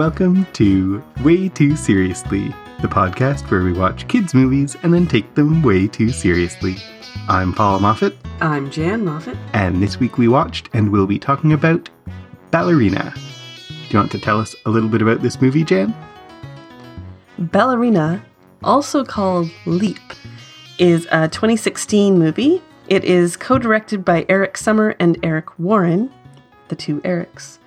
welcome to Way Too Seriously, the podcast where we watch kids' movies and then take them way too seriously. I'm Paul Moffat, I'm Jan Moffat. and this week we watched and we'll be talking about Ballerina. Do you want to tell us a little bit about this movie, Jan? Ballerina, also called Leap, is a 2016 movie. It is co directed by Eric Summer and Eric Warin, the two Erics.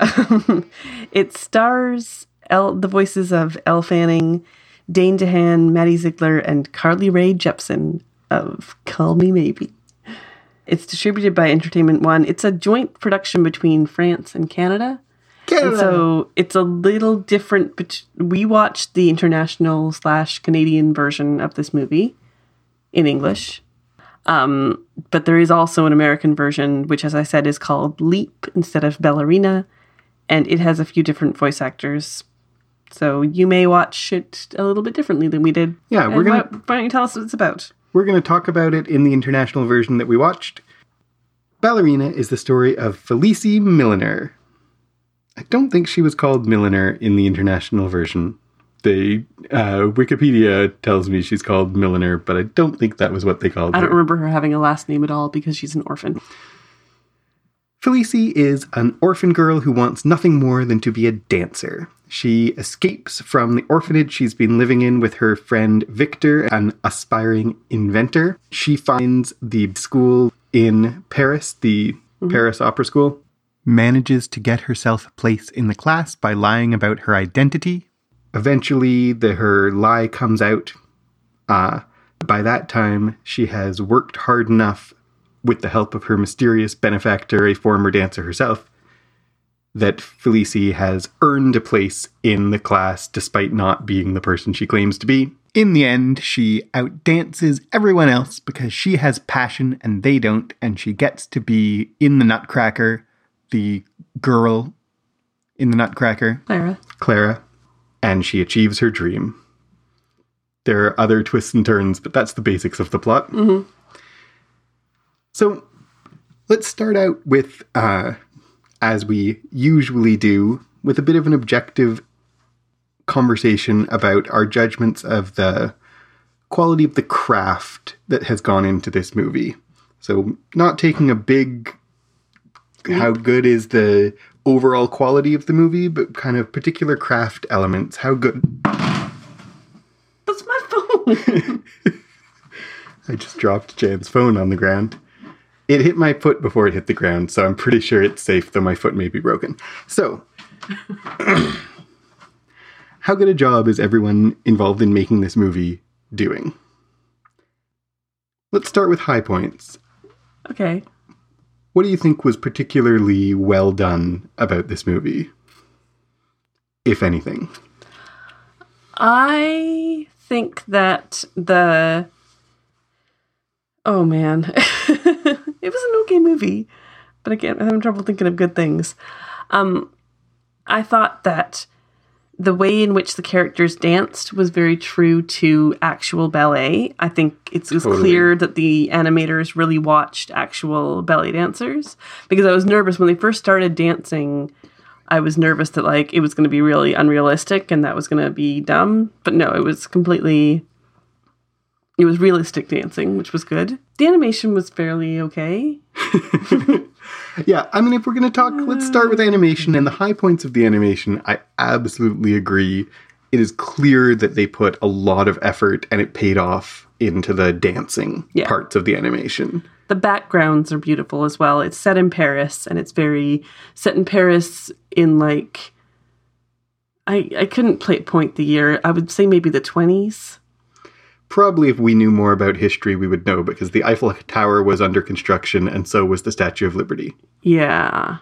Um, it stars Elle, the voices of Elle Fanning, Dane DeHaan, Maddie Ziegler, and Carly Rae Jepsen of Call Me Maybe. It's distributed by Entertainment One. It's a joint production between France and Canada. And so it's a little different. But we watched the international slash Canadian version of this movie in English. Um, but there is also an American version, which, as I said, is called Leap instead of Ballerina, and it has a few different voice actors. So you may watch it a little bit differently than we did. Yeah, we're And gonna- Why, why don't you tell us what it's about? We're going to talk about it in the international version that we watched. Ballerina is the story of Felicie Milliner. I don't think she was called Milliner in the international version. The uh, Wikipedia tells me she's called Milliner, but I don't think that was what they called her. I her. don't remember her having a last name at all because she's an orphan. Felicie is an orphan girl who wants nothing more than to be a dancer. She escapes from the orphanage she's been living in with her friend Victor, an aspiring inventor. She finds the school in Paris, the Paris Opera School, manages to get herself a place in the class by lying about her identity. Eventually, the, her lie comes out. Uh, by that time, she has worked hard enough with the help of her mysterious benefactor, a former dancer herself, that Felicie has earned a place in the class despite not being the person she claims to be. In the end, she outdances everyone else because she has passion and they don't, and she gets to be in the Nutcracker, the girl in the Nutcracker. Clara. Clara, and she achieves her dream. There are other twists and turns, but that's the basics of the plot. So let's start out with, uh, as we usually do, with a bit of an objective conversation about our judgments of the quality of the craft that has gone into this movie. So, not taking a big how good is the overall quality of the movie, but kind of particular craft elements. How good. That's my phone. I just dropped Jan's phone on the ground. It hit my foot before it hit the ground, so I'm pretty sure it's safe, though my foot may be broken. So, how good a job is everyone involved in making this movie doing? Let's start with high points. okay. What do you think was particularly well done about this movie? If anything. I think that the oh man, it was an okay movie, but again, I'm having trouble thinking of good things. Um, I thought that the way in which the characters danced was very true to actual ballet. I think it's, it was Totally. clear that the animators really watched actual ballet dancers because I was nervous when they first started dancing. I was nervous that like it was going to be really unrealistic and that was going to be dumb, but no, it was completely it was realistic dancing, which was good. The animation was fairly okay. Yeah, I mean, if we're going to talk, let's start with animation and the high points of the animation. I absolutely agree. It is clear that they put a lot of effort and it paid off into the dancing Yeah. parts of the animation. The backgrounds are beautiful as well. It's set in Paris and it's very set in Paris in like I I couldn't play, point the year. I would say maybe the 20s. Probably if we knew more about history, we would know because the Eiffel Tower was under construction and so was the Statue of Liberty. Yeah.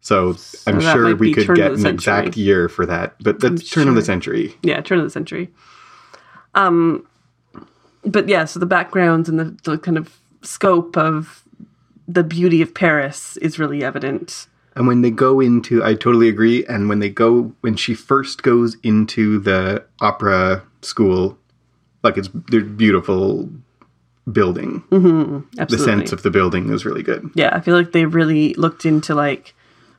So, I'm sure we could get an century. exact year for that, but that's turn of the century. Yeah, turn of the century. Um, but yeah, so the backgrounds and the, the kind of scope of the beauty of Paris is really evident. And when they go into, I totally agree. And when they go, when she first goes into the opera school, like it's they're beautiful building. The Absolutely. sense of the building is really good. yeah, I feel like they really looked into like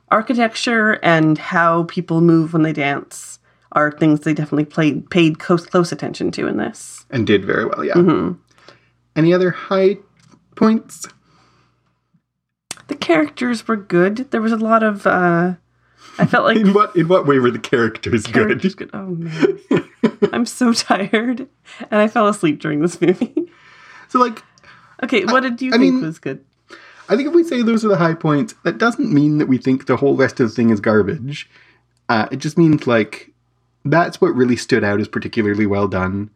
architecture and how people move when they dance are things they definitely played paid close, close attention to in this. And did very well, yeah. Mm-hmm. Any other high points? The characters were good. There was a lot of uh I felt like In what in what way were the characters, characters good? good. Oh man. I'm so tired and I fell asleep during this movie. So like Okay, what did you I think mean- was good? I think if we say those are the high points, that doesn't mean that we think the whole rest of the thing is garbage. Uh, it just means like that's what really stood out as particularly well done.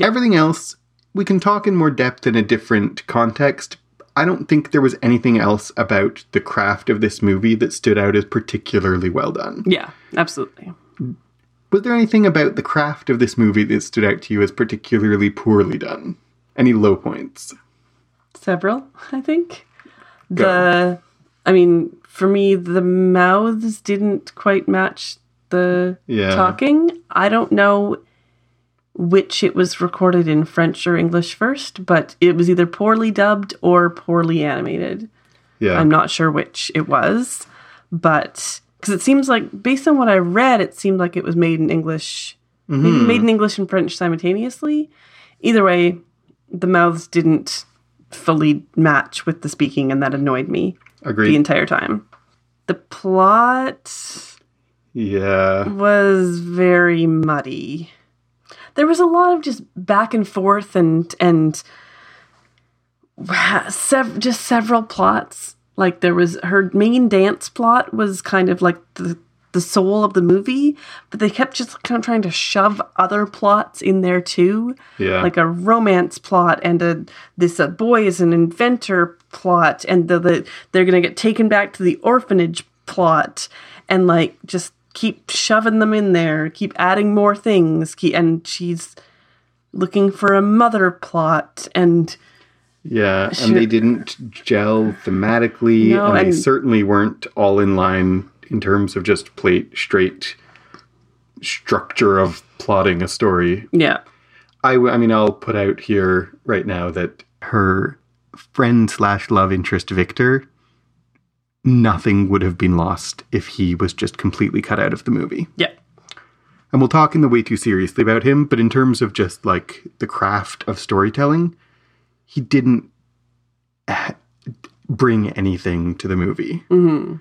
Everything else we can talk in more depth in a different context. I don't think there was anything else about the craft of this movie that stood out as particularly well done. Yeah, absolutely. Was there anything about the craft of this movie that stood out to you as particularly poorly done? Any low points? Several, I think. The I mean, for me the mouths didn't quite match the Yeah. talking. I don't know which it was recorded in French or English first, but it was either poorly dubbed or poorly animated. Yeah. I'm not sure which it was, but because it seems like, based on what I read, it seemed like it was made in English, mm-hmm. maybe made in English and French simultaneously. Either way, the mouths didn't fully match with the speaking, and that annoyed me the entire time. The plot yeah. was very muddy. There was a lot of just back and forth and and sev- just several plots. Like there was her main dance plot was kind of like the the soul of the movie, but they kept just kind of trying to shove other plots in there too, Yeah. like a romance plot and a this uh, boy is an inventor plot, and the, the they're gonna get taken back to the orphanage plot, and like just keep shoving them in there, keep adding more things, keep, and she's looking for a mother plot, and Yeah, Sure. and they didn't gel thematically, No, and they certainly weren't all in line in terms of just plate straight structure of plotting a story. yeah, I, w- I mean, I'll put out here right now that her friend slash love interest Victor, nothing would have been lost if he was just completely cut out of the movie. yeah, And we'll talk in the way too seriously about him, but in terms of just like the craft of storytelling, he didn't bring anything to the movie. hmm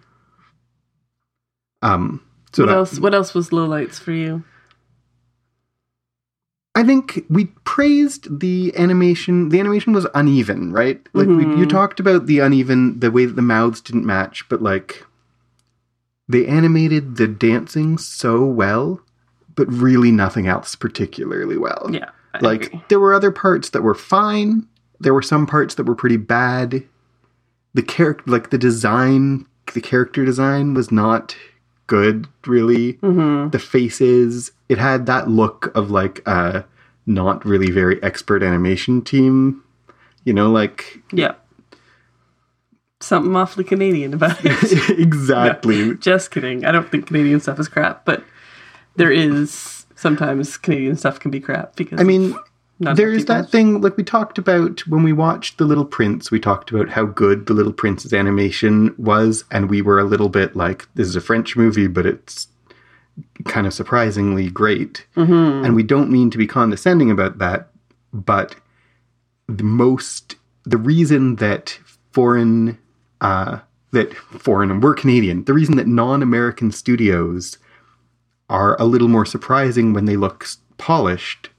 Um, so what that- else? What else was lowlights for you? I think we praised the animation. The animation was uneven, right? Like we, you Mhm. talked about the uneven, the way that the mouths didn't match, but like they animated the dancing so well, but really nothing else particularly well. Yeah, I like agree. there were other parts that were fine there were some parts that were pretty bad the character like the design the character design was not good really Mhm. the faces it had that look of like a not really very expert animation team you know like yeah. Something awfully Canadian about it. exactly Just kidding. I don't think Canadian stuff is crap, but there is sometimes Canadian stuff can be crap because i mean not There's that thing, like we talked about when we watched The Little Prince, we talked about how good The Little Prince's animation was, and we were a little bit like, this is a French movie, but it's kind of surprisingly great. Mhm. And we don't mean to be condescending about that, but the most, the reason that foreign, uh, that foreign, and we're Canadian, the reason that non American studios are a little more surprising when they look polished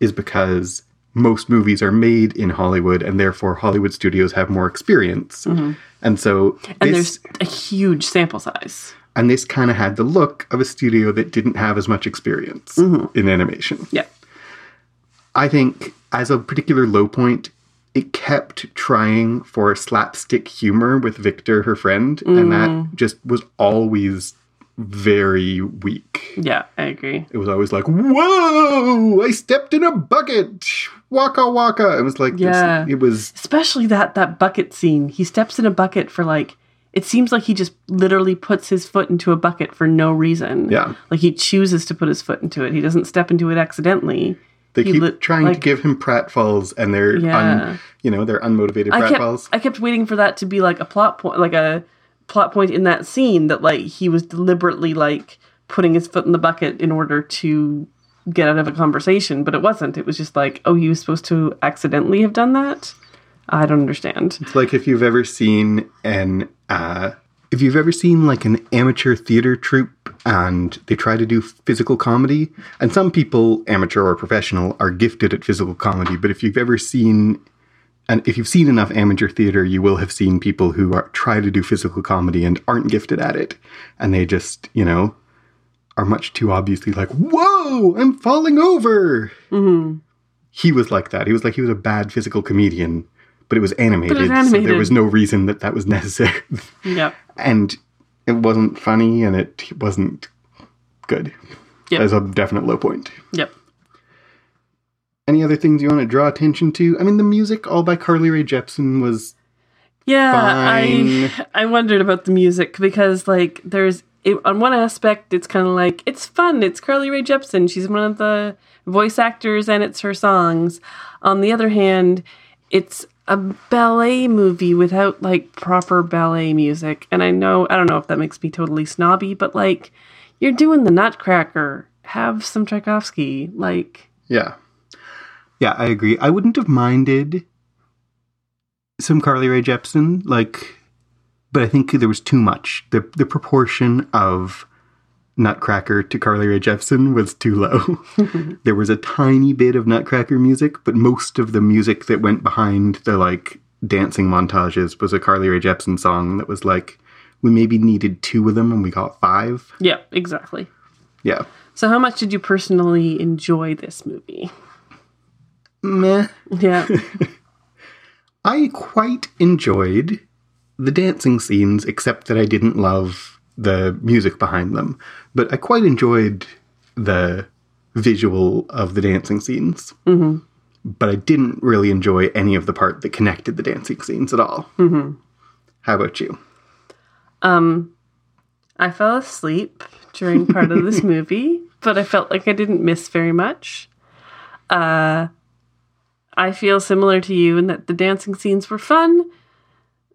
is because most movies are made in Hollywood and therefore Hollywood studios have more experience. Mm-hmm. And so and there's a huge sample size. and this kind of had the look of a studio that didn't have as much experience mm-hmm. in animation. Yeah. I think as a particular low point, it kept trying for slapstick humor with Victor, her friend, and that mm. just was always very weak. Yeah, I agree. It was always like, "Whoa! I stepped in a bucket, waka waka." It was like, this- Yeah. it was Especially that that bucket scene. He steps in a bucket for like it seems like he just literally puts his foot into a bucket for no reason. Yeah. Like he chooses to put his foot into it. He doesn't step into it accidentally. they He keep lit- trying to give him pratfalls, and they're Yeah. un, you know they're unmotivated I pratfalls. kept I kept waiting for that to be like a plot point, like a plot point in that scene that like he was deliberately like putting his foot in the bucket in order to get out of a conversation, but it wasn't. It was just like, oh, you was supposed to accidentally have done that. I don't understand. It's like if you've ever seen an uh, if you've ever seen like an amateur theater troupe and they try to do physical comedy, and some people, amateur or professional, are gifted at physical comedy, but if you've ever seen and if you've seen enough amateur theater, you will have seen people who are try to do physical comedy and aren't gifted at it, and they just, you know, are much too obviously like, "Whoa, I'm falling over." Mm-hmm. He was like that. He was like he was a bad physical comedian, but it was animated, so animated. there was no reason that that was necessary. Yep. and it wasn't funny, and it wasn't good. Yep. As a definite low point. Yep. Any other things you want to draw attention to? I mean, the music, all by Carly Rae Jepsen, was Yeah, Fine. I I wondered about the music because like there's it, on one aspect it's kind of like it's fun. It's Carly Rae Jepsen. She's one of the voice actors and it's her songs. On the other hand, it's a ballet movie without like proper ballet music. And I know I don't know if that makes me totally snobby, but like you're doing the Nutcracker. Have some Tchaikovsky. Like Yeah. Yeah, I agree. I wouldn't have minded some Carly Rae Jepsen, like, but I think there was too much. The the proportion of Nutcracker to Carly Rae Jepsen was too low. there was a tiny bit of Nutcracker music, but most of the music that went behind the like dancing montages was a Carly Rae Jepsen song that was like we maybe needed two of them and we got five. yeah, exactly. Yeah. So how much did you personally enjoy this movie? Meh. Yeah. I quite enjoyed the dancing scenes, except that I didn't love the music behind them. But I quite enjoyed the visual of the dancing scenes. Mm-hmm. But I didn't really enjoy any of the part that connected the dancing scenes at all. Mm-hmm. How about you? Um, I fell asleep during part of this movie, but I felt like I didn't miss very much. Uh, I feel similar to you in that the dancing scenes were fun.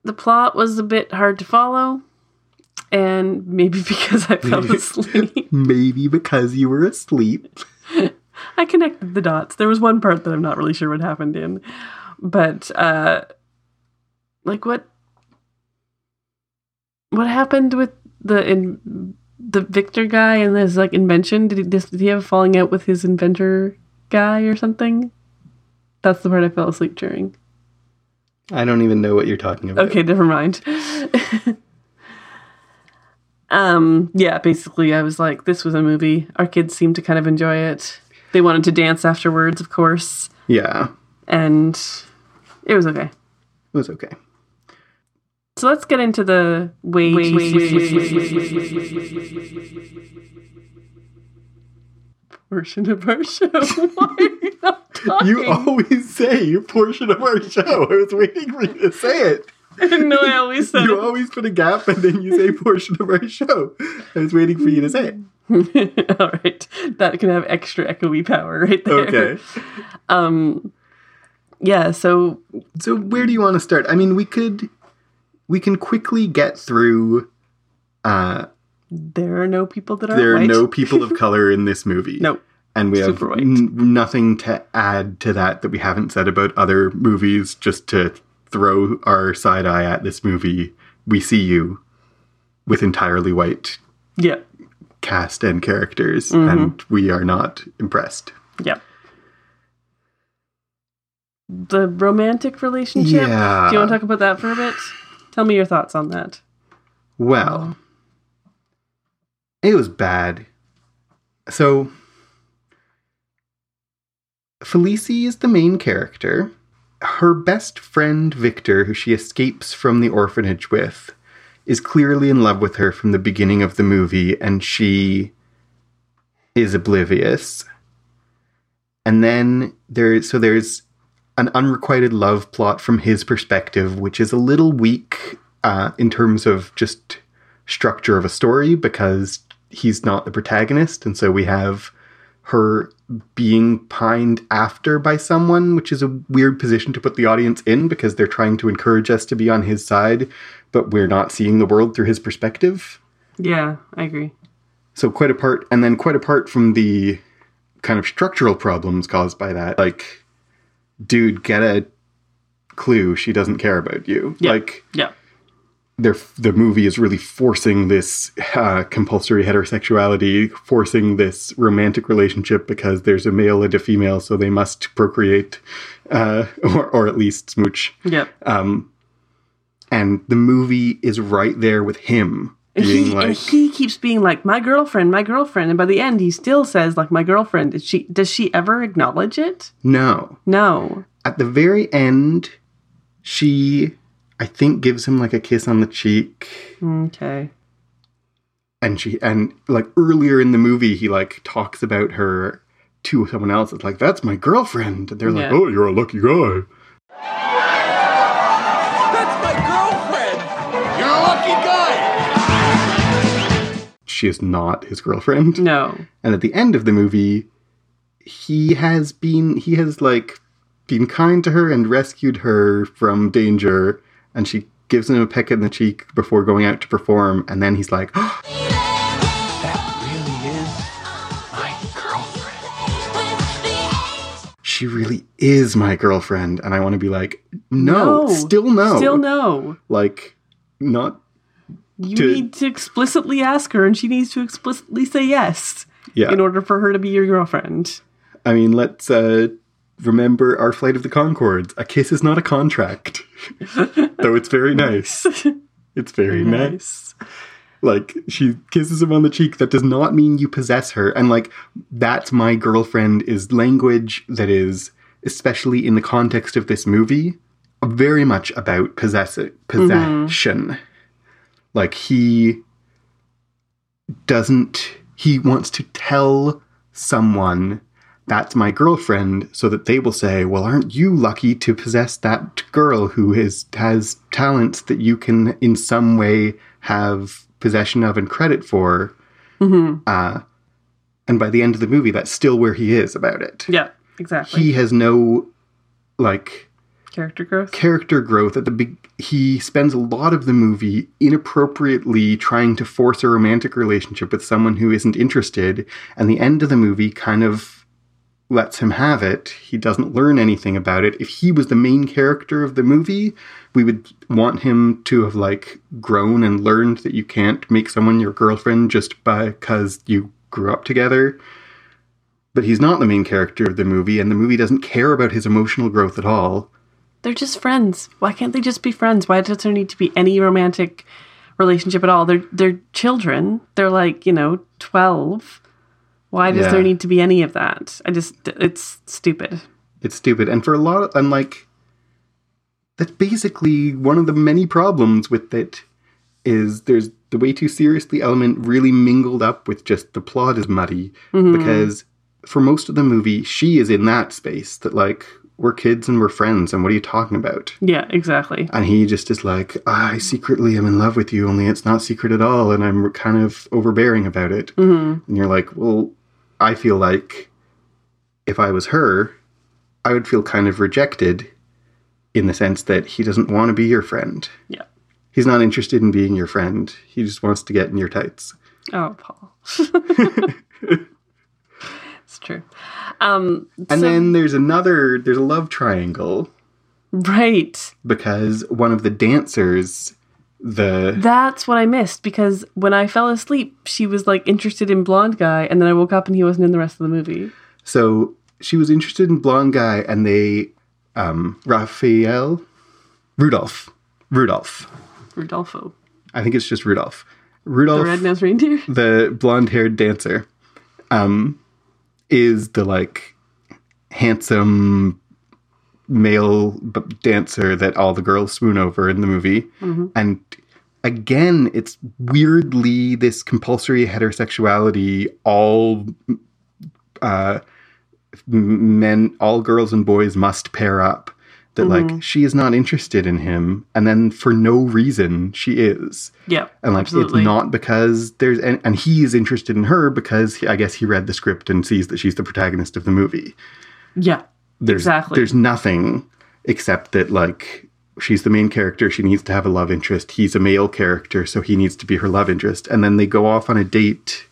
The plot was a bit hard to follow, and maybe because I fell asleep, Maybe because you were asleep. I connected the dots. There was one part that I'm not really sure what happened in, but uh, like what what happened with the in the Victor guy and his like invention? Did he did he have a falling out with his inventor guy or something? That's the part I fell asleep during. I don't even know what you're talking about. Okay, never mind. um, yeah, basically, I was like, this was a movie. Our kids seemed to kind of enjoy it. They wanted to dance afterwards, of course, Yeah, and it was okay. it was okay. So let's get into the wage. Portion of our show. Why are you not talking? You always say your portion of our show. I was waiting for you to say it. Know I always said You it. always put a gap and then you say portion of our show. I was waiting for you to say it. All right, that can have extra echoey power right there. Okay. Um, yeah. So So where do you want to start? I mean, we could we can quickly get through uh there are no people that are there are white. no people of color in this movie. No. And we have n- nothing to add to that that we haven't said about other movies just to throw our side eye at this movie. We see you with entirely white Yeah. cast and characters Mm-hmm. and we are not impressed. Yeah. The romantic relationship. Yeah. Do you want to talk about that for a bit? Tell me your thoughts on that. Well, it was bad. So, Felicie is the main character. Her best friend, Victor, who she escapes from the orphanage with, is clearly in love with her from the beginning of the movie, and she is oblivious. And then there, so there's an unrequited love plot from his perspective, which is a little weak uh, in terms of just structure of a story because he's not the protagonist, and so we have her being pined after by someone, which is a weird position to put the audience in because they're trying to encourage us to be on his side, but we're not seeing the world through his perspective. Yeah, I agree. So quite apart, and then quite apart from the kind of structural problems caused by that, like, dude, get a clue. She doesn't care about you. Yeah. Like, Yeah. They're, the movie is really forcing this uh, compulsory heterosexuality, forcing this romantic relationship because there's a male and a female, so they must procreate, uh, or, or at least smooch. Yep. Um, and the movie is right there with him And being he, and he keeps being like my girlfriend, my girlfriend, and by the end he still says like my girlfriend. Is she? Does she ever acknowledge it? no. No. At the very end, she, I think, gives him like a kiss on the cheek. Okay. and she and like earlier in the movie he like talks about her to someone else it's like that's my girlfriend and they're like Yeah. oh you're a lucky guy That's my girlfriend! You're a lucky guy! she is not his girlfriend No. and at the end of the movie he has been he has like been kind to her and rescued her from danger and she gives him a peck in the cheek before going out to perform and then he's like oh, That really is my girlfriend. she really is my girlfriend and i want to be like no, No. still no Still no. like not You To- need to explicitly ask her, and she needs to explicitly say yes yeah in order for her to be your girlfriend. I mean, let's uh, remember our flight of the Conchords. A kiss is not a contract, though it's very nice. It's very nice. Like she kisses him on the cheek. That does not mean you possess her. And like that's my girlfriend is language that is, especially in the context of this movie, very much about possess- possession. Mm-hmm. Like he doesn't. He wants to tell someone that's my girlfriend so that they will say well aren't you lucky to possess that girl who is has talents that you can in some way have possession of and credit for uh, and by the end of the movie that's still where he is about it Yeah, exactly. he has no like Character growth. character growth at the big he spends a lot of the movie inappropriately trying to force a romantic relationship with someone who isn't interested and the end of the movie kind of lets him have it he doesn't learn anything about it if he was the main character of the movie we would want him to have like grown and learned that you can't make someone your girlfriend just because you grew up together but he's not the main character of the movie and the movie doesn't care about his emotional growth at all They're just friends. Why can't they just be friends? Why does there need to be any romantic relationship at all? They're they're children. They're like, you know, 12. Why does Yeah. there need to be any of that? I just it's stupid. It's stupid. And for a lot of, and like, that's basically one of the many problems with it is there's the way too seriously element really mingled up with just the plot is muddy mm-hmm. because for most of the movie she is in that space that like we're kids and we're friends and what are you talking about Yeah, exactly. and he just is like i secretly am in love with you only it's not secret at all and i'm kind of overbearing about it mm-hmm. and you're like well i feel like if i was her i would feel kind of rejected in the sense that he doesn't want to be your friend Yeah. he's not interested in being your friend he just wants to get in your tights Oh, Paul. it's true. Um and so- then there's another there's a love triangle right. because one of the dancers the That's what I missed because when I fell asleep, she was like interested in blonde guy and then I woke up and he wasn't in the rest of the movie. So she was interested in blonde guy, and they, um, Raphael, Rudolph, Rudolph. Rudolfo. I think it's just Rudolph. Rudolph The red-nosed reindeer. the blonde-haired dancer, um, is the like handsome male b- dancer that all the girls swoon over in the movie, and again, it's weirdly this compulsory heterosexuality. All uh, men, all girls and boys must pair up. that Mm-hmm. like she is not interested in him and then for no reason she is Yeah. and like absolutely. it's not because there's and, and he is interested in her because he, i guess he read the script and sees that she's the protagonist of the movie Yeah. There's Exactly. there's nothing except that like she's the main character she needs to have a love interest he's a male character so he needs to be her love interest and then they go off on a date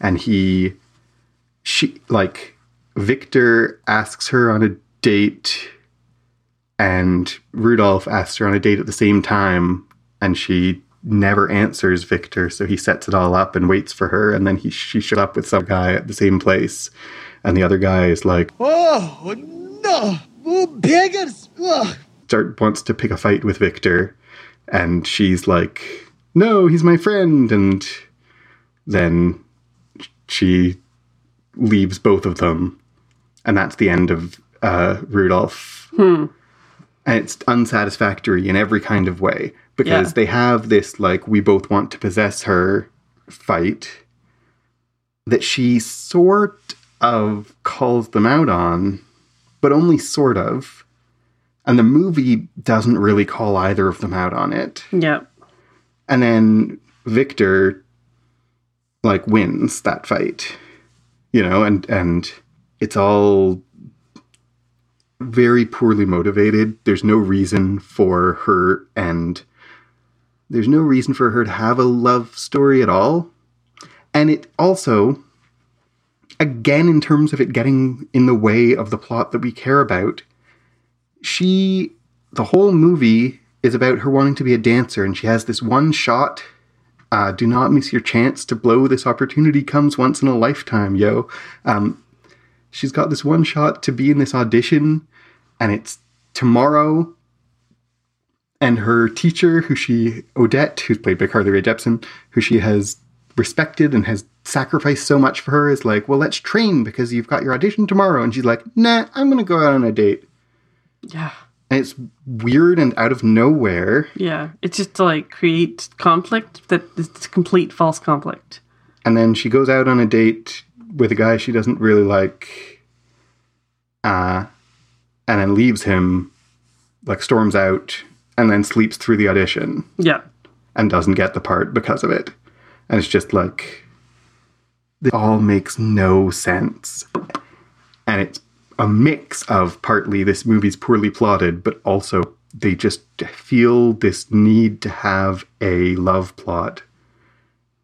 and he she like victor asks her on a date and rudolph asks her on a date at the same time and she never answers victor so he sets it all up and waits for her and then he she shows up with some guy at the same place and the other guy is like Oh, no. Oh, beggars. Oh. start wants to pick a fight with Victor, and she's like, "No, he's my friend." And then she leaves both of them, and that's the end of uh, Rudolph. And it's unsatisfactory in every kind of way because Yeah. they have this like we both want to possess her fight that she sort of calls them out on, but only sort of. And the movie doesn't really call either of them out on it. Yeah. And then Victor like wins that fight. You know, and and it's all very poorly motivated. There's no reason for her and there's no reason for her to have a love story at all. And it also again in terms of it getting in the way of the plot that we care about, she the whole movie is about her wanting to be a dancer and she has this one shot uh, do not miss your chance to blow this opportunity comes once in a lifetime yo. Um, she's got this one shot to be in this audition and it's tomorrow and her teacher who she odette who's played by carly Rae jepsen who she has respected and has sacrificed so much for her is like well let's train because you've got your audition tomorrow and she's like nah i'm gonna go out on a date Yeah. and it's weird and out of nowhere. Yeah. It's just to like create conflict that it's complete false conflict. And then she goes out on a date with a guy she doesn't really like. Uh, and then leaves him, like storms out, and then sleeps through the audition Yeah. and doesn't get the part because of it. And it's just like, it all makes no sense. And it's a mix of partly this movie's poorly plotted, but also they just feel this need to have a love plot.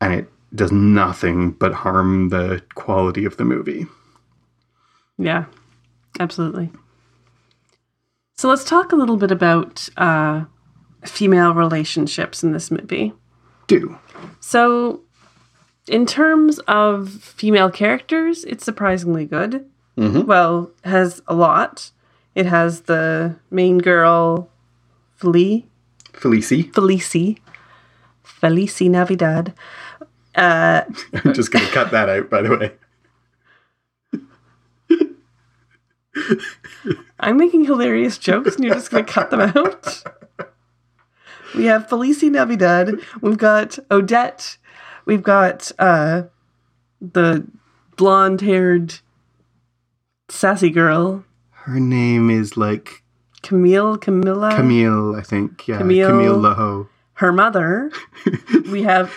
And it does nothing but harm the quality of the movie. Yeah. Absolutely. So let's talk a little bit about uh, female relationships in this movie. Do. So, in terms of female characters, it's surprisingly good. Well, has a lot. It has the main girl, Feli, Felici. Felici, Felici Navidad. Uh, I'm just going to cut that out, by the way. I'm making hilarious jokes, and you're just going to cut them out. We have Felici Navidad. We've got Odette. We've got uh, the blonde-haired sassy girl, Her name is like Camille. Camilla. Camille, I think. Yeah, Camille. Camille Laho. her mother. we have.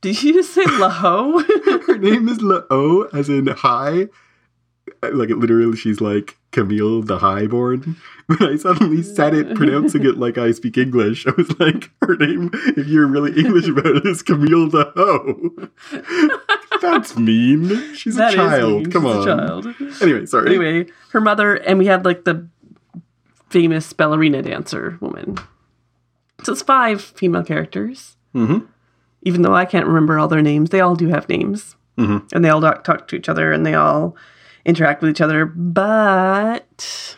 Did you just say Laho? Her name is La-O, as in high. Like, it literally, she's like Camille the Highborn. But I suddenly said it, pronouncing it like I speak English. I was like, her name, if you're really English about it, is Camille the Ho. That's mean. She's That a child. Come She's on. a child. Anyway, sorry. Anyway, her mother, and we had like the famous ballerina dancer woman. So it's five female characters. Mhm. Even though I can't remember all their names, they all do have names. Mhm. And they all talk, talk to each other and they all interact with each other. But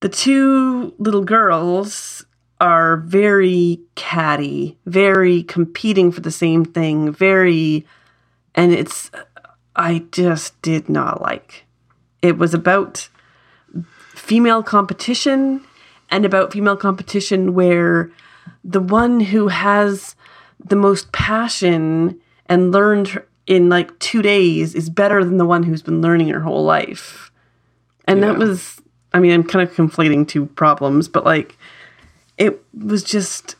the two little girls are very catty, very competing for the same thing, very. And it's. I just did not like. It was about female competition and about female competition where the one who has the most passion and learned in like two days is better than the one who's been learning her whole life. And that was I mean, I'm kind of conflating two problems, but like it was just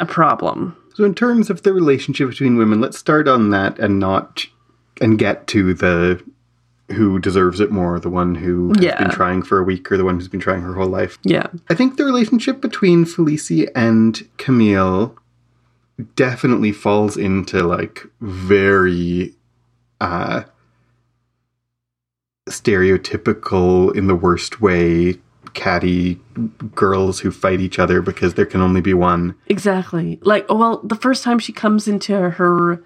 a problem. So, in terms of the relationship between women, let's start on that and not and get to the who deserves it more, the one who has Yeah. been trying for a week or the one who's been trying her whole life. Yeah. I think the relationship between Felicie and Camille definitely falls into like very uh stereotypical in the worst way catty girls who fight each other because there can only be one. Exactly. Like, well, the first time she comes into her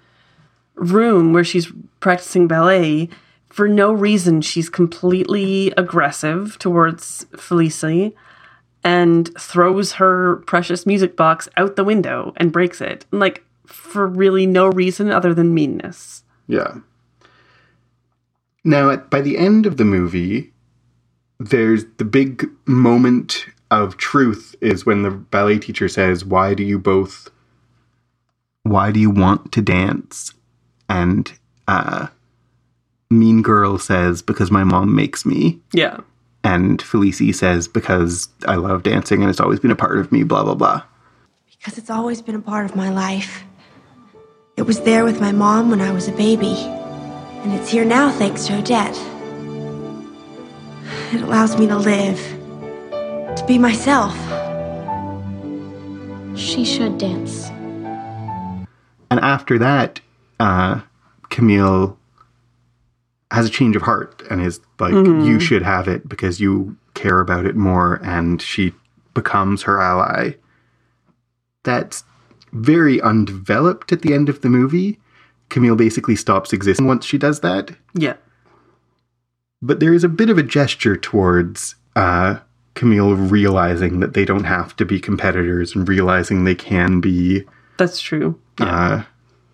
room where she's practicing ballet, for no reason, she's completely aggressive towards Felicie and throws her precious music box out the window and breaks it. Like, for really no reason other than meanness. Yeah. Now, at, by the end of the movie, there's the big moment of truth is when the ballet teacher says, "Why do you both? Why do you want to dance?" And uh, Mean Girl says, "Because my mom makes me." Yeah. And Felicie says, "Because I love dancing and it's always been a part of me." Blah blah blah. Because it's always been a part of my life. It was there with my mom when I was a baby, and it's here now thanks to Odette. It allows me to live, to be myself. She should dance. And after that, uh, Camille has a change of heart and is like, you should have it because you care about it more. And she becomes her ally. That's very undeveloped at the end of the movie. Camille basically stops existing once she does that. Yeah. But there is a bit of a gesture towards uh, Camille realizing that they don't have to be competitors and realizing they can be That's true. uh,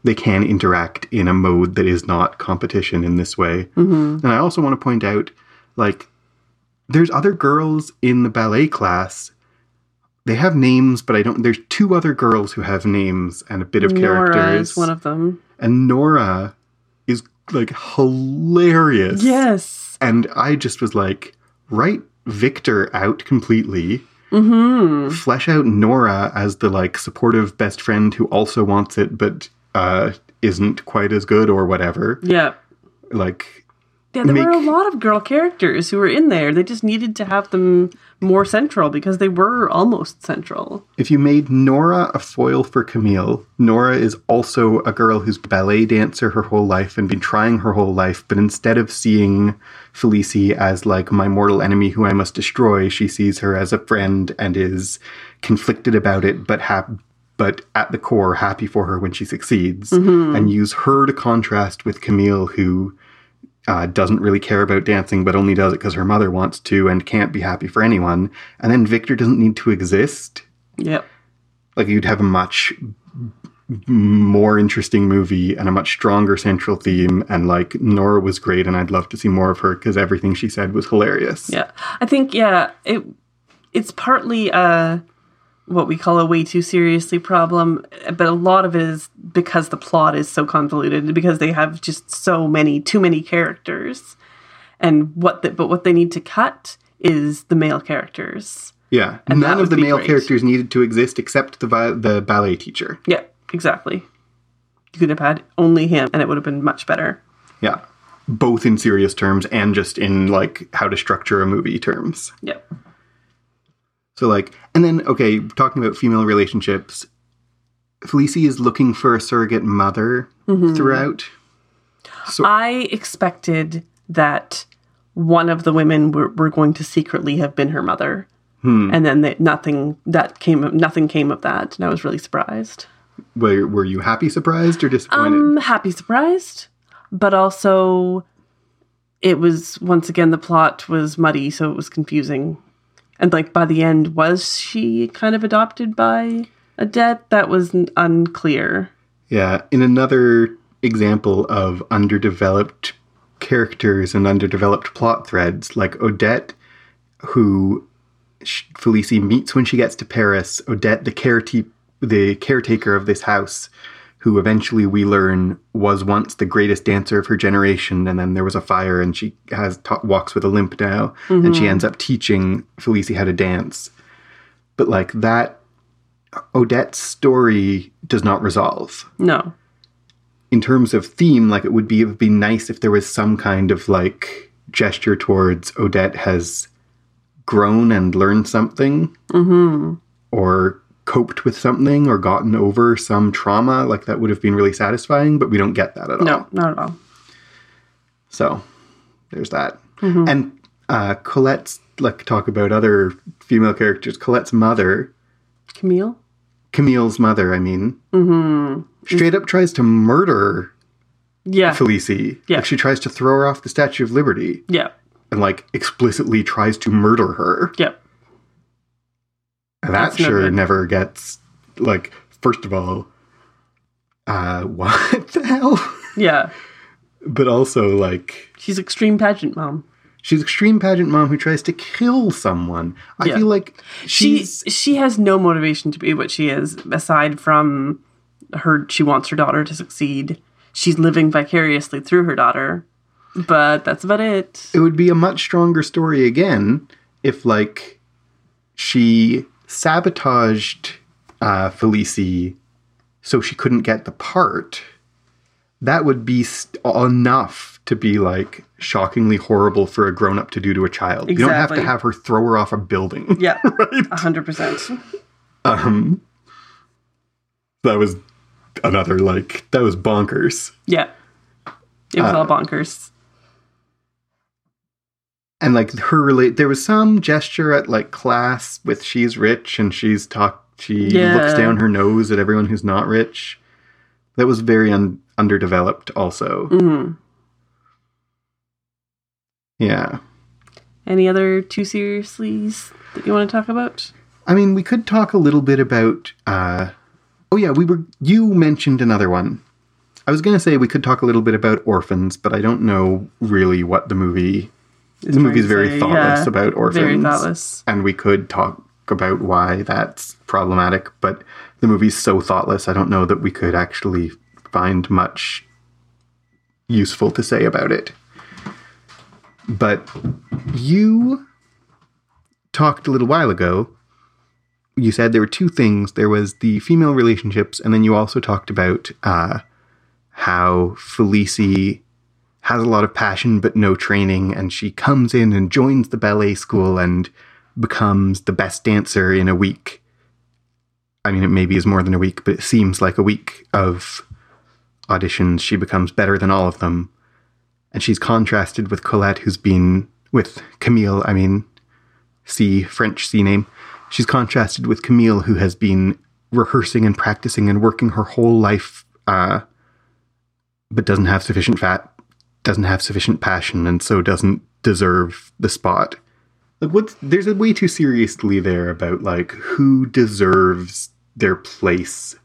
they can interact in a mode that is not competition in this way. And I also want to point out, like, there's other girls in the ballet class. They have names, but I don't. There's two other girls who have names and a bit of Nora characters. is one of them. and Nora is like hilarious. Yes. And I just was like, write Victor out completely. Mm-hmm. Flesh out Nora as the like supportive best friend who also wants it but uh isn't quite as good or whatever. Yeah. Like Yeah, there were a lot of girl characters who were in there. They just needed to have them more central because they were almost central. if you made Nora a foil for Camille, Nora is also a girl who's a ballet dancer her whole life and been trying her whole life, but instead of seeing Felicie as like my mortal enemy who I must destroy, she sees her as a friend and is conflicted about it, but hap- but at the core happy for her when she succeeds, and use her to contrast with Camille who uh, doesn't really care about dancing, but only does it because her mother wants to and can't be happy for anyone. And then Victor doesn't need to exist Yep. like you'd have a much more interesting movie and a much stronger central theme and like Nora was great and I'd love to see more of her because everything she said was hilarious. Yeah. I think yeah, it it's partly uh what we call a way too seriously problem, but a lot of it is because the plot is so convoluted because they have just so many too many characters. And what the, but what they need to cut is the male characters. Yeah. And None of the male great. characters needed to exist except the vi- the ballet teacher. Yeah, exactly. You could have had only him and it would have been much better. Yeah. Both in serious terms and just in like how to structure a movie terms. Yep. So like, and then okay, talking about female relationships, Felicie is looking for a surrogate mother Mm-hmm. throughout. So I expected that one of the women were, were going to secretly have been her mother. And then they, nothing that came of nothing came of that, and I was really surprised. were were you happy, surprised, or disappointed? I'm happy surprised, but also it was once again the plot was muddy, so it was confusing. And like by the end, was she kind of adopted by Odette? That was unclear. Yeah, in another example of underdeveloped characters and underdeveloped plot threads, like Odette, who Felicie meets when she gets to Paris. Odette, the carete- the caretaker of this house, who eventually we learn was once the greatest dancer of her generation, and then there was a fire, and she has ta- walks with a limp now, and she mm-hmm. ends up teaching Felicie how to dance. But like that, Odette's story does not resolve No. in terms of theme, like it would be it would be nice if there was some kind of like gesture towards Odette has grown and learned something, mm-hmm. or coped with something, or gotten over some trauma. Like that would have been really satisfying, but we don't get that at all. No, not at all. So there's that. And uh, Colette's like talk about other female characters. Colette's mother, Camille? Camille's mother, I mean, straight up tries to murder Yeah. Felicie. Yeah. Like she tries to throw her off the Statue of Liberty Yeah. and like explicitly tries to murder her. Yeah. And that That's sure never gets like first of all, uh what the hell? Yeah. but also like She's extreme pageant mom. she's extreme pageant mom who tries to kill someone. I Yeah. feel like She she has no motivation to be what she is aside from her she wants her daughter to succeed. She's living vicariously through her daughter. But that's about it. it would be a much stronger story again if like she sabotaged uh Felicie so she couldn't get the part that would be st- enough to be like shockingly horrible for a grown up to do to a child you don't have to have her throw her off a building Yeah. A hundred percent. um that was another like that was bonkers Yeah. It was all bonkers. And like her relate there was some gesture at like class with she's rich and she's talk she Yeah. looks down her nose at everyone who's not rich that was very un- underdeveloped also Mhm. yeah Any other too seriously that you want to talk about? i mean we could talk a little bit about uh oh yeah we were you mentioned another one i was going to say we could talk a little bit about orphans but i don't know really what the movie the movie's very Say, thoughtless yeah, about orphans Very thoughtless. and we could talk about why that's problematic, but the movie's so thoughtless, I don't know that we could actually find much useful to say about it. But you talked a little while ago. You said there were two things. There was the female relationships, and then you also talked about uh, how Felicie has a lot of passion but no training, and she comes in and joins the ballet school and becomes the best dancer in a week. I mean, it maybe is more than a week, but it seems like a week of auditions. She becomes better than all of them. And she's contrasted with Colette, who's been with Camille, I mean, C, French C name. She's contrasted with Camille, who has been rehearsing and practicing and working her whole life, uh, but doesn't have sufficient fat, doesn't have sufficient passion, and so doesn't deserve the spot. Like what's there's a way too seriously there about like who deserves their place.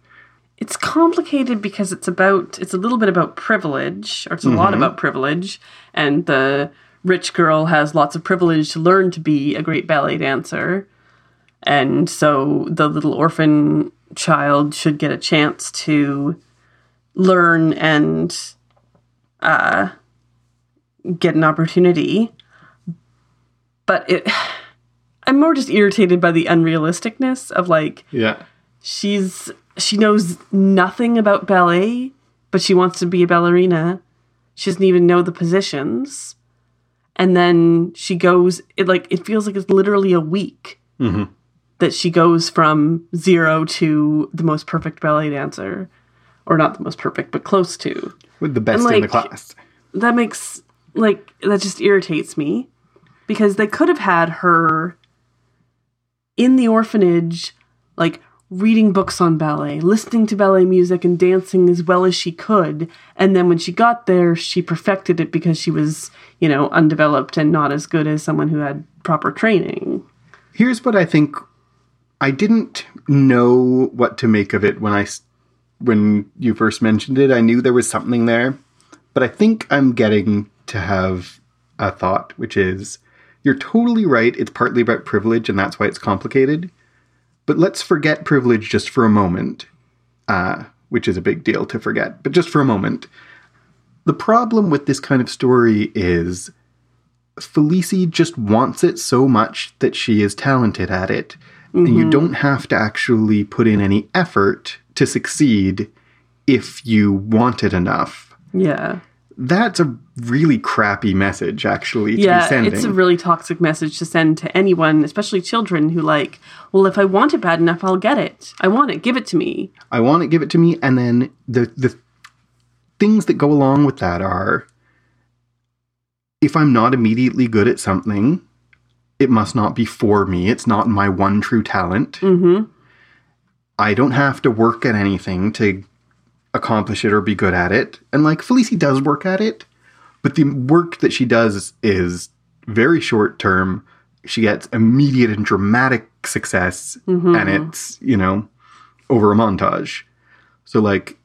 It's complicated because it's about it's a little bit about privilege, or it's a lot about privilege, and the rich girl has lots of privilege to learn to be a great ballet dancer. And so the little orphan child should get a chance to learn and uh, get an opportunity. But it, I'm more just irritated by the unrealisticness of like, Yeah. she's she knows nothing about ballet, but she wants to be a ballerina. She doesn't even know the positions. And then she goes it like it feels like it's literally a week mm-hmm. that she goes from zero to the most perfect ballet dancer. Or not the most perfect, but close to. With the best And, in the class. That makes like that just irritates me. Because they could have had her in the orphanage, like reading books on ballet, listening to ballet music, and dancing as well as she could. And then when she got there, she perfected it because she was, you know, undeveloped and not as good as someone who had proper training. Here's what I think I didn't know what to make of it when I when you first mentioned it. I knew there was something there, but I think I'm getting to have a thought which is you're totally right. It's partly about privilege and that's why it's complicated. But let's forget privilege just for a moment. Uh, which is a big deal to forget. But just for a moment, the problem with this kind of story is Felicie just wants it so much that she is talented at it. And you don't have to actually put in any effort to succeed if you want it enough. Yeah. That's a really crappy message, actually, to be Yeah, sending. it's a really toxic message to send to anyone, especially children who like, well, if I want it bad enough, I'll get it. I want it, give it to me. I want it, give it to me, and then the the things that go along with that are if I'm not immediately good at something, it must not be for me. It's not my one true talent. Mm-hmm. I don't have to work at anything to accomplish it or be good at it. And like Felicie does work at it, but the work that she does is very short term. She gets immediate and dramatic success, and it's, you know, over a montage. So, like,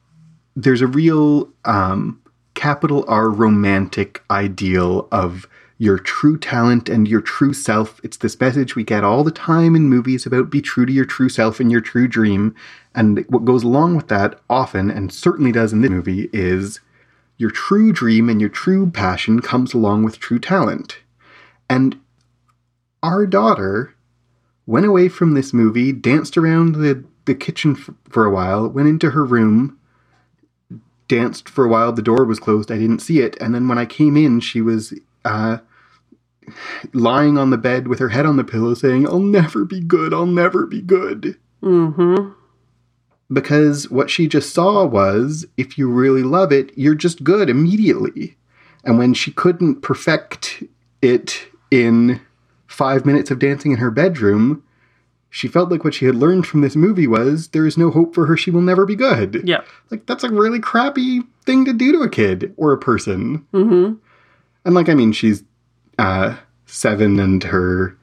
there's a real um, capital R romantic ideal of your true talent and your true self. It's this message we get all the time in movies about be true to your true self and your true dream. And what goes along with that often, and certainly does in this movie, is your true dream and your true passion comes along with true talent. And our daughter went away from this movie, danced around the, the kitchen for a while, went into her room, danced for a while. The door was closed. I didn't see it. And then when I came in, she was uh, lying on the bed with her head on the pillow saying, I'll never be good. I'll never be good. Mm-hmm. Because what she just saw was if you really love it, you're just good immediately. And when she couldn't perfect it in five minutes of dancing in her bedroom, she felt like what she had learned from this movie was there is no hope for her. She will never be good. Yeah. Like, that's a really crappy thing to do to a kid or a person. Mm-hmm. And, like, I mean, she's uh, seven and her,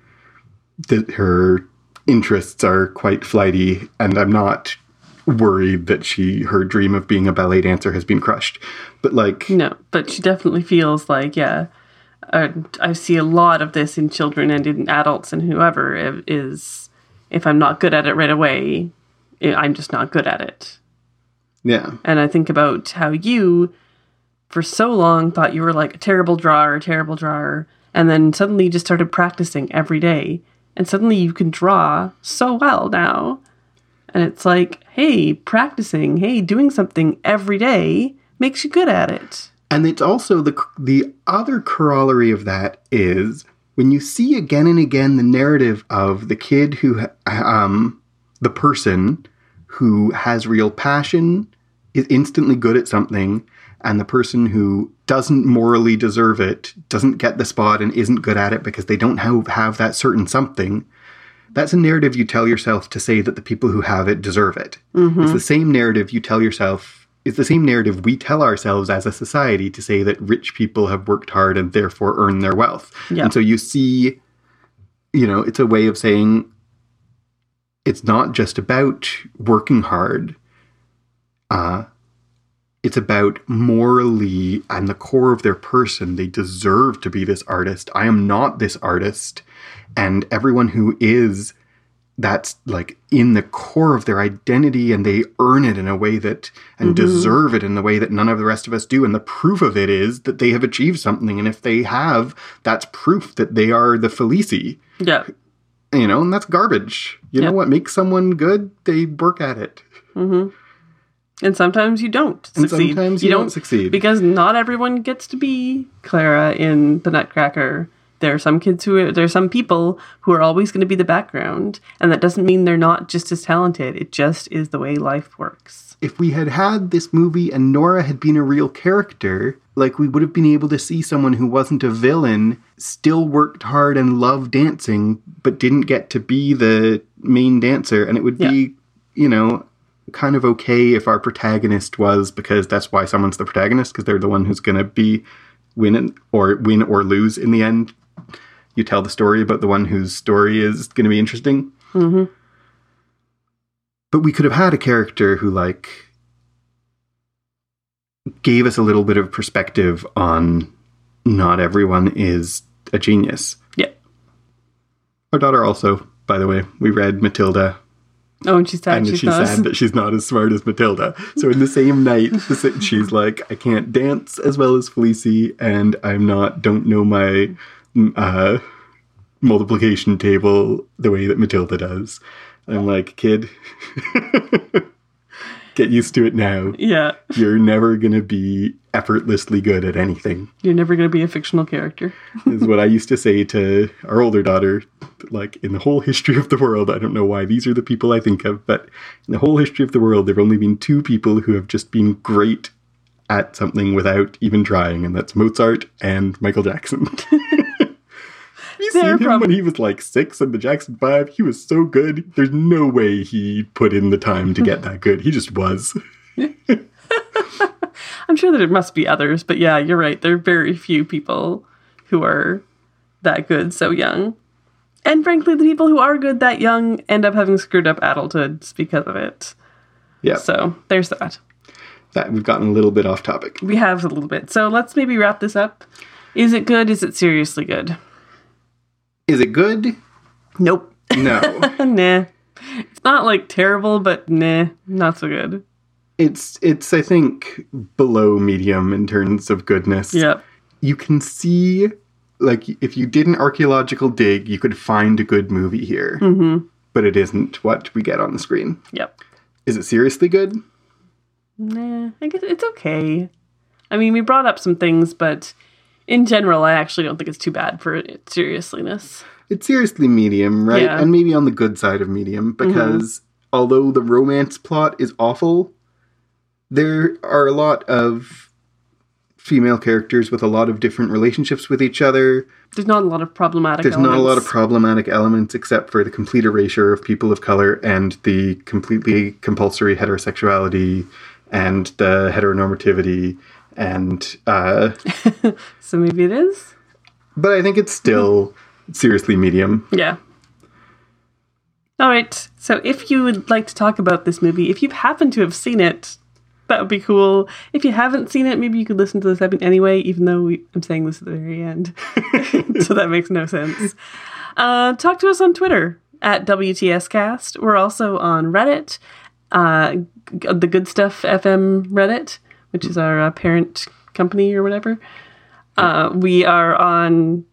her interests are quite flighty, and I'm not worried that she her dream of being a ballet dancer has been crushed but like No, but she definitely feels like, yeah. Uh, I see a lot of this in children and in adults and whoever is, if I'm not good at it right away, I'm just not good at it. yeah And I think about how you, for so long, thought you were like a terrible drawer, a terrible drawer, and then suddenly you just started practicing every day. And suddenly you can draw so well now. And it's like, hey, practicing, hey, doing something every day makes you good at it. And it's also the the other corollary of that is when you see again and again the narrative of the kid who um the person who has real passion is instantly good at something and the person who doesn't morally deserve it doesn't get the spot and isn't good at it because they don't have, have that certain something that's a narrative you tell yourself to say that the people who have it deserve it it's the same narrative you tell yourself it's the same narrative we tell ourselves as a society to say that rich people have worked hard and therefore earn their wealth. Yeah. And so you see, you know, it's a way of saying it's not just about working hard. Uh, it's about morally and the core of their person. They deserve to be this artist. I am not this artist. And everyone who is that's like in the core of their identity and they earn it in a way that and mm-hmm. deserve it in the way that none of the rest of us do and the proof of it is that they have achieved something and if they have that's proof that they are the felici Yeah. you know and that's garbage you Yeah. know what makes someone good they work at it mm-hmm. And sometimes you don't And succeed. sometimes you don't succeed. because not everyone gets to be Clara in the Nutcracker. There are some kids who are, there are some people who are always going to be the background, and that doesn't mean they're not just as talented. It just is the way life works. if we had had this movie and Nora had been a real character, like we would have been able to see someone who wasn't a villain, still worked hard and loved dancing, but didn't get to be the main dancer. And it would be, you know, kind of okay if our protagonist was, because that's why someone's the protagonist, because they're the one who's going to be win or win or lose in the end. You tell the story about the one whose story is going to be interesting. Mm-hmm. But we could have had a character who, like, gave us a little bit of perspective on not everyone is a genius. Yeah. Our daughter also, by the way, we read Matilda Oh, and she's sad. and she's, she's sad that she's not as smart as Matilda. So in the same night, she's like, I can't dance as well as Felicie, and I'm not don't know my mm, uh, multiplication table the way that Matilda does. I'm like, kid, get used to it now. yeah, You're never gonna be effortlessly good at anything. you're never going to be a fictional character. is what I used to say to our older daughter. Like in the whole history of the world, I don't know why these are the people I think of, but in the whole history of the world, there have only been two people who have just been great at something without even trying, and that's Mozart and Michael Jackson. you seen him prob- when he was like six and the Jackson Five? He was so good. There's no way he put in the time to get that good. He just was. I'm sure that there must be others, but yeah, you're right. There are very few people who are that good so young. And frankly, the people who are good that young end up having screwed up adulthoods because of it. Yeah, So there's that. that we've gotten a little bit off topic. We have a little bit. So let's maybe wrap this up. Is it good? Is it seriously good? Is it good? Nope. No. nah. It's not like terrible, but nah, not so good. it's it's I think below medium in terms of goodness. Yep. You can see like if you did an archaeological dig, you could find a good movie here. Mm-hmm. But it isn't what we get on the screen. Yep. Is it seriously good? Nah, I guess it's okay. I mean, we brought up some things, but in general, I actually don't think it's too bad for its seriousness. It's seriously medium, right? Yeah. And maybe on the good side of medium mm-hmm. because although the romance plot is awful, there are a lot of female characters with a lot of different relationships with each other. There's not a lot of problematic. There's not a lot of problematic elements except for the complete erasure of people of color and the completely compulsory heterosexuality and the heteronormativity and uh so maybe it is. but I think it's still seriously medium. Yeah. All right. So if you would like to talk about this movie, if you happen to have seen it, that would be cool. If you haven't seen it, maybe you could listen to this epi- anyway, even though we, I'm saying this at the very end. so that makes no sense. Uh, talk to us on Twitter at WTScast. We're also on Reddit, uh, the Good Stuff FM Reddit, which is our uh, parent company or whatever. Uh, we are on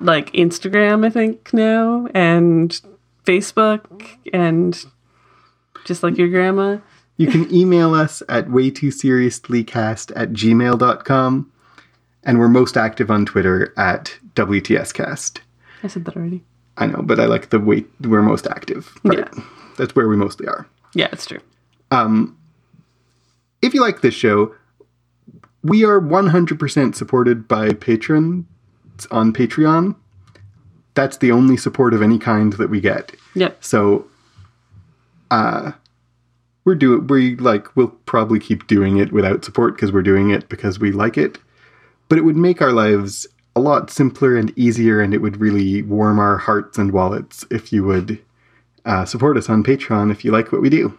like Instagram, I think now, and Facebook, and just like your grandma. You can email us at way too seriouslycast at gmail.com and we're most active on Twitter at WTScast. I said that already. I know, but I like the way we're most active. part. Yeah. That's where we mostly are. Yeah, it's true. If you like this show, we are 100% supported by patrons on Patreon. That's the only support of any kind that we get. Yep. So, uh, we're doing, we like, we'll probably keep doing it without support because we're doing it because we like it. But it would make our lives a lot simpler and easier, and it would really warm our hearts and wallets if you would uh, support us on Patreon if you like what we do.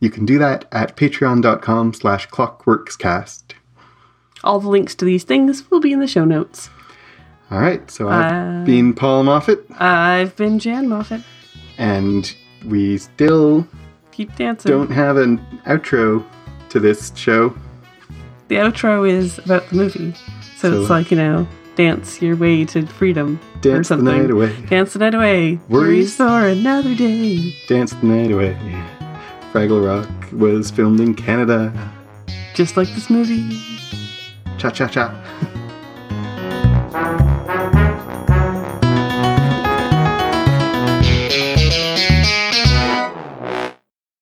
You can do that at patreon.com slash clockworkscast. All the links to these things will be in the show notes. All right, so I've Uh, been Paul Moffat, I've been Jan Moffat. and we still Keep dancing. don't have an outro to this show. The outro is about the movie. So, So- it's like, you know, dance your way to freedom. or Dance the night away. Dance the night away. Worries. Worries for another day. Dance the night away. Fraggle Rock was filmed in Canada. Just like this movie. Cha cha cha.